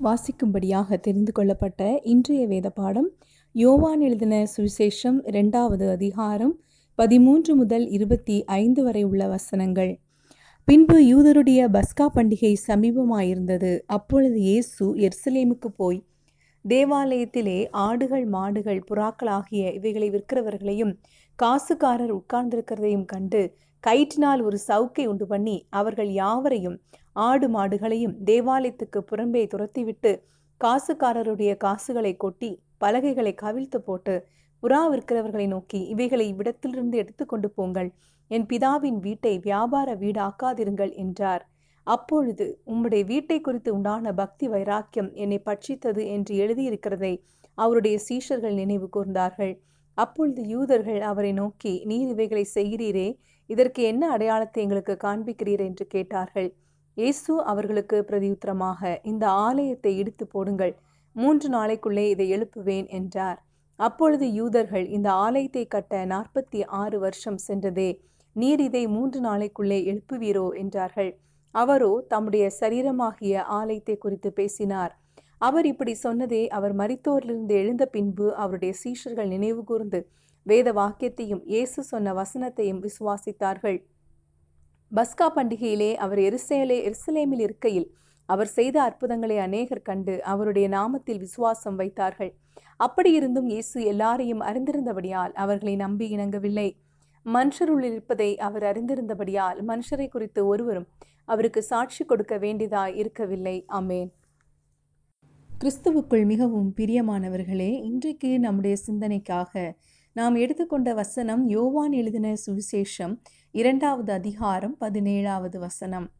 வாசிக்கும்படியாக தெரிந்து கொள்ளப்பட்ட இன்றைய வேத பாடம் யோவான் எழுதின சுவிசேஷம் இரண்டாவது அதிகாரம் பதிமூன்று முதல் இருபத்தி ஐந்து வரை உள்ள வசனங்கள். பின்பு யூதருடைய பஸ்கா பண்டிகை சமீபமாயிருந்தது. அப்பொழுது இயேசு எர்சலேமுக்கு போய் தேவாலயத்திலே ஆடுகள் மாடுகள் புறாக்கள் ஆகிய இவைகளை விற்கிறவர்களையும் காசுக்காரர் உட்கார்ந்திருக்கிறதையும் கண்டு கயிற்றினால் ஒரு சவுக்கை உண்டு பண்ணி அவர்கள் யாவரையும் ஆடு மாடுகளையும் தேவாலயத்துக்கு புறம்பே துரத்திவிட்டு காசுக்காரருடைய காசுகளை கொட்டி பலகைகளை கவிழ்த்து போட்டு புறா விற்கிறவர்களை நோக்கி இவைகளை இவ்விடத்திலிருந்து எடுத்துக்கொண்டு போங்கள். என் பிதாவின் வீட்டை வியாபார வீடாக்காதிருங்கள் என்றார். அப்பொழுது உம்முடைய வீட்டை குறித்து உண்டான பக்தி வைராக்கியம் என்னை பட்சித்தது என்று எழுதியிருக்கிறதை அவருடைய சீஷர்கள் நினைவு கூர்ந்தார்கள். அப்பொழுது யூதர்கள் அவரை நோக்கி நீர் இவைகளை செய்கிறீரே இதற்கு என்ன அடையாளத்தை எங்களுக்கு காண்பிக்கிறீர்? என்று கேட்டார்கள். இயேசு அவர்களுக்கு பிரதியுத்தரமாக இந்த ஆலயத்தை இடித்து போடுங்கள். மூன்று நாளைக்குள்ளே இதை எழுப்புவேன் என்றார். அப்பொழுது யூதர்கள் இந்த ஆலயத்தை கட்ட நாற்பத்தி ஆறு வருஷம் சென்றதே. நீர் இதை மூன்று நாளைக்குள்ளே எழுப்புவீரோ என்றார்கள். அவரோ தம்முடைய சரீரமாகிய ஆலயத்தை குறித்து பேசினார். அவர் இப்படி சொன்னதே அவர் மரித்தோரிலிருந்து எழுந்த பின்பு அவருடைய சீஷர்கள் நினைவு கூர்ந்து வேத வாக்கியத்தையும் இயேசு சொன்ன வசனத்தையும் விசுவாசித்தார்கள். பஸ்கா பண்டிகையிலே அவர் எருசேலே எருசலேமில் இருக்கையில் அவர் செய்த அற்புதங்களை அநேகர் கண்டு அவருடைய நாமத்தில் விசுவாசம் வைத்தார்கள். அப்படியிருந்தும் இயேசு எல்லாரையும் அறிந்திருந்தபடியால் அவர்களை நம்பி இணங்கவில்லை. மனுஷருள் இருப்பதை அவர் அறிந்திருந்தபடியால் மனுஷரை குறித்து ஒருவரும் அவருக்கு சாட்சி கொடுக்க வேண்டியதாய் இருக்கவில்லை. அமேன் கிறிஸ்துவுக்குள் மிகவும் பிரியமானவர்களே இன்றைக்கு நம்முடைய சிந்தனைக்காக நாம் எடுத்துக்கொண்ட வசனம் யோவான் எழுதின சுவிசேஷம் இரண்டாவது அதிகாரம் பதினேழாவது வசனம்.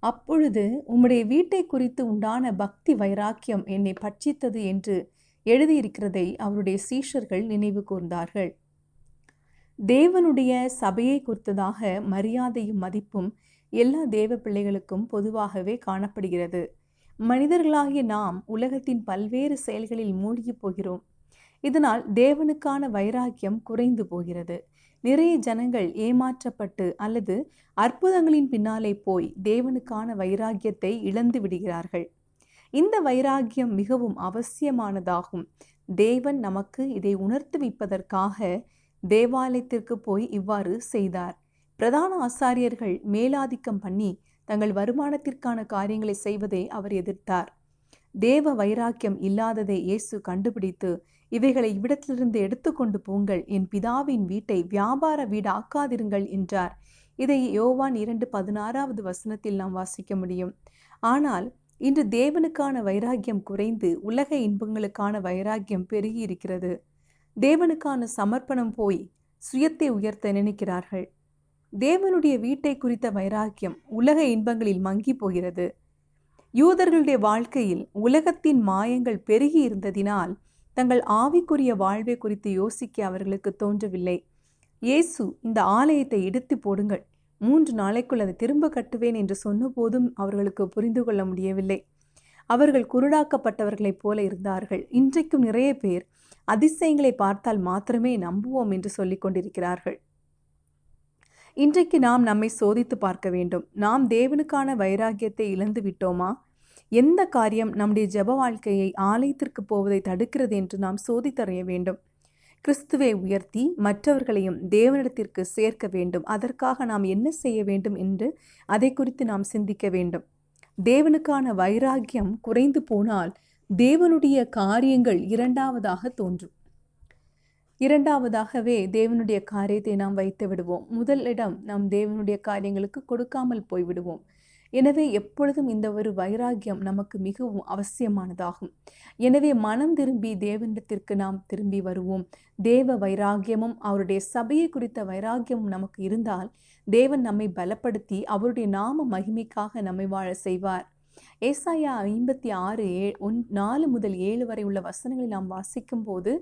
அப்பொழுது உம்முடைய வீட்டை குறித்து உண்டான பக்தி வைராக்கியம் என்னை பட்சித்தது என்று எழுதியிருக்கிறதை அவருடைய சீஷர்கள் நினைவு கூர்ந்தார்கள். தேவனுடைய சபையை குறித்ததாக மரியாதையும் மதிப்பும் எல்லா தேவ பிள்ளைகளுக்கும் பொதுவாகவே காணப்படுகிறது. மனிதர்களாகிய நாம் உலகத்தின் பல்வேறு செயல்களில் மூழ்கி போகிறோம். இதனால் தேவனுக்கான வைராக்கியம் குறைந்து போகிறது. நிறைய ஜனங்கள் ஏமாற்றப்பட்டு அல்லது அற்புதங்களின் பின்னாலே போய் தேவனுக்கான வைராக்கியத்தை இழந்து விடுகிறார்கள். இந்த வைராக்கியம் மிகவும் அவசியமானதாகும். தேவன் நமக்கு இதை உணர்த்துவிப்பதற்காக தேவாலயத்திற்கு போய் இவ்வாறு செய்தார். பிரதான ஆசாரியர்கள் மேலாதிக்கம் பண்ணி தங்கள் வருமானத்திற்கான காரியங்களை செய்வதை அவர் எதிர்த்தார். தேவ வைராக்கியம் இல்லாததை இயேசு கண்டுபிடித்து இவைகளை இவ்விடத்திலிருந்து எடுத்துக்கொண்டு போங்கள். என் பிதாவின் வீட்டை வியாபார வீடாக்காதிருங்கள் என்றார். இதை யோவான் இரண்டு பதினாறாவது வசனத்தில் நாம் வாசிக்க முடியும். ஆனால் இன்று தேவனுக்கான வைராக்கியம் குறைந்து உலக இன்பங்களுக்கான வைராக்கியம் பெருகி இருக்கிறது தேவனுக்கான சமர்ப்பணம் போய் சுயத்தை உயர்த்த நினைக்கிறார்கள். தேவனுடைய வீட்டை குறித்த வைராக்கியம் உலக இன்பங்களில் மங்கி போகிறது யூதர்களுடைய வாழ்க்கையில் உலகத்தின் மாயங்கள் பெருகி இருந்ததினால் தங்கள் ஆவிக்குரிய வாழ்வை குறித்து யோசிக்க அவர்களுக்கு தோன்றவில்லை. இயேசு இந்த ஆலயத்தை இடித்து போடுங்கள். மூன்று நாளைக்குள் அதை திரும்ப கட்டுவேன் என்று சொன்னபோதும் அவர்களுக்கு புரிந்து கொள்ள முடியவில்லை. அவர்கள் குருடாக்கப்பட்டவர்களைப் போல இருந்தார்கள். இன்றைக்கும் நிறைய பேர் அதிசயங்களை பார்த்தால் மாத்திரமே நம்புவோம் என்று சொல்லிக் கொண்டிருக்கிறார்கள். இன்றைக்கு நாம் நம்மை சோதித்து பார்க்க வேண்டும். நாம் தேவனுக்கான வைராக்கியத்தை இழந்து விட்டோமா எந்த காரியம் நம்முடைய ஜப வாழ்க்கையை ஆலயத்திற்கு போவதை தடுக்கிறது என்று நாம் சோதித்தறிய வேண்டும். கிறிஸ்துவை உயர்த்தி மற்றவர்களையும் தேவனிடத்திற்கு சேர்க்க வேண்டும். அதற்காக நாம் என்ன செய்ய வேண்டும் என்று அதை குறித்து நாம் சிந்திக்க வேண்டும். தேவனுக்கான வைராக்கியம் குறைந்து போனால் தேவனுடைய காரியங்கள் இரண்டாவதாக தோன்றும். இரண்டாவதாகவே தேவனுடைய காரியத்தை நாம் வைத்து விடுவோம். முதலிடம் நாம் தேவனுடைய காரியங்களுக்கு கொடுக்காமல் போய்விடுவோம். எனவே எப்பொழுதும் இந்த ஒரு வைராக்கியம் நமக்கு மிகவும் அவசியமானதாகும். எனவே மனம் திரும்பி தேவனிடத்திற்கு நாம் திரும்பி வருவோம். தேவ வைராகியமும் அவருடைய சபையை குறித்த வைராக்கியமும் நமக்கு இருந்தால் தேவன் நம்மை பலப்படுத்தி அவருடைய நாம மகிமைக்காக நம்மை வாழ செய்வார். ஏசாயா ஐம்பத்தி ஆறு ஏ ஒன் நாலு முதல் ஏழு வரை உள்ள வசனங்களை நாம் வாசிக்கும் போது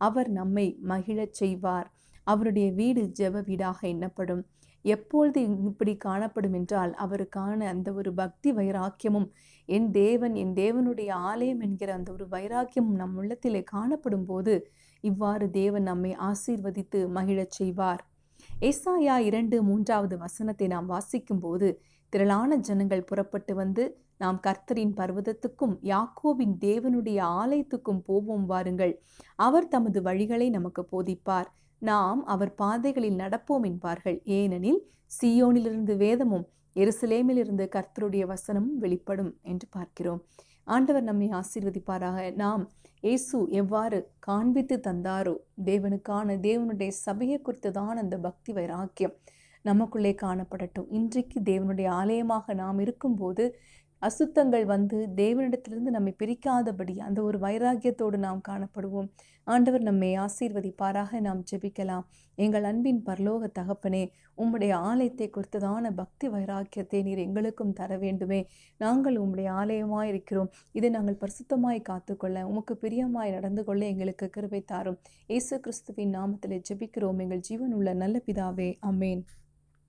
அவர் நம்மை மகிழச் செய்வார். அவருடைய வீடு ஜெப வீடாக எண்ணப்படும். எப்பொழுது இப்படி காணப்படும் என்றால் அவருக்கான அந்த ஒரு பக்தி வைராக்கியமும் என் தேவன் என் தேவனுடைய ஆலயம் என்கிற அந்த ஒரு வைராக்கியமும் நம் உள்ளத்திலே காணப்படும் போது இவ்வாறு தேவன் நம்மை ஆசீர்வதித்து மகிழச் செய்வார். ஏசாயா இரண்டு மூன்றாவது வசனத்தை நாம் வாசிக்கும் போது திரளான ஜனங்கள் புறப்பட்டு வந்து நாம் கர்த்தரின் பர்வதத்துக்கும் யாக்கோவின் தேவனுடைய ஆலயத்துக்கும் போவோம் வாருங்கள். அவர் தமது வழிகளை நமக்கு போதிப்பார். நாம் அவர் பாதைகளில் நடப்போம் என்பார்கள். ஏனெனில் சியோனிலிருந்து வேதமும் எருசலேமிலிருந்து கர்த்தருடைய வசனமும் வெளிப்படும் என்று பார்க்கிறோம். ஆண்டவர் நம்மை ஆசீர்வதிப்பாராக. நாம் இயேசு எவ்வாறு காண்பித்து தந்தாரோ தேவனுக்கான தேவனுடைய சபையை குறித்ததான் அந்த பக்தி வைராக்கியம் நமக்குள்ளே காணப்படட்டும். இன்றைக்கு தேவனுடைய ஆலயமாக நாம் இருக்கும்போது அசுத்தங்கள் வந்து தேவனிடத்திலிருந்து நம்மை பிரிக்காதபடி அந்த ஒரு வைராக்கியத்தோடு நாம் காணப்படுவோம். ஆண்டவர் நம்மை ஆசீர்வதிப்பாராக நாம் ஜெபிக்கலாம். எங்கள் அன்பின் பரலோக தகப்பனே உம்முடைய ஆலயத்தை குறித்ததான பக்தி வைராக்கியத்தை நீர் எங்களுக்கும் தர வேண்டுமே. நாங்கள் உம்முடைய ஆலயமாக இருக்கிறோம். இதை நாங்கள் பரிசுத்தமாய் காத்துக்கொள்ள உமக்கு பிரியமாய் நடந்து கொள்ள எங்களுக்கு கிருபை தாரும். இயேசு கிறிஸ்துவின் நாமத்தில் ஜெபிக்கிறோம். எங்கள் ஜீவன் உள்ள நல்ல பிதாவே அமேன்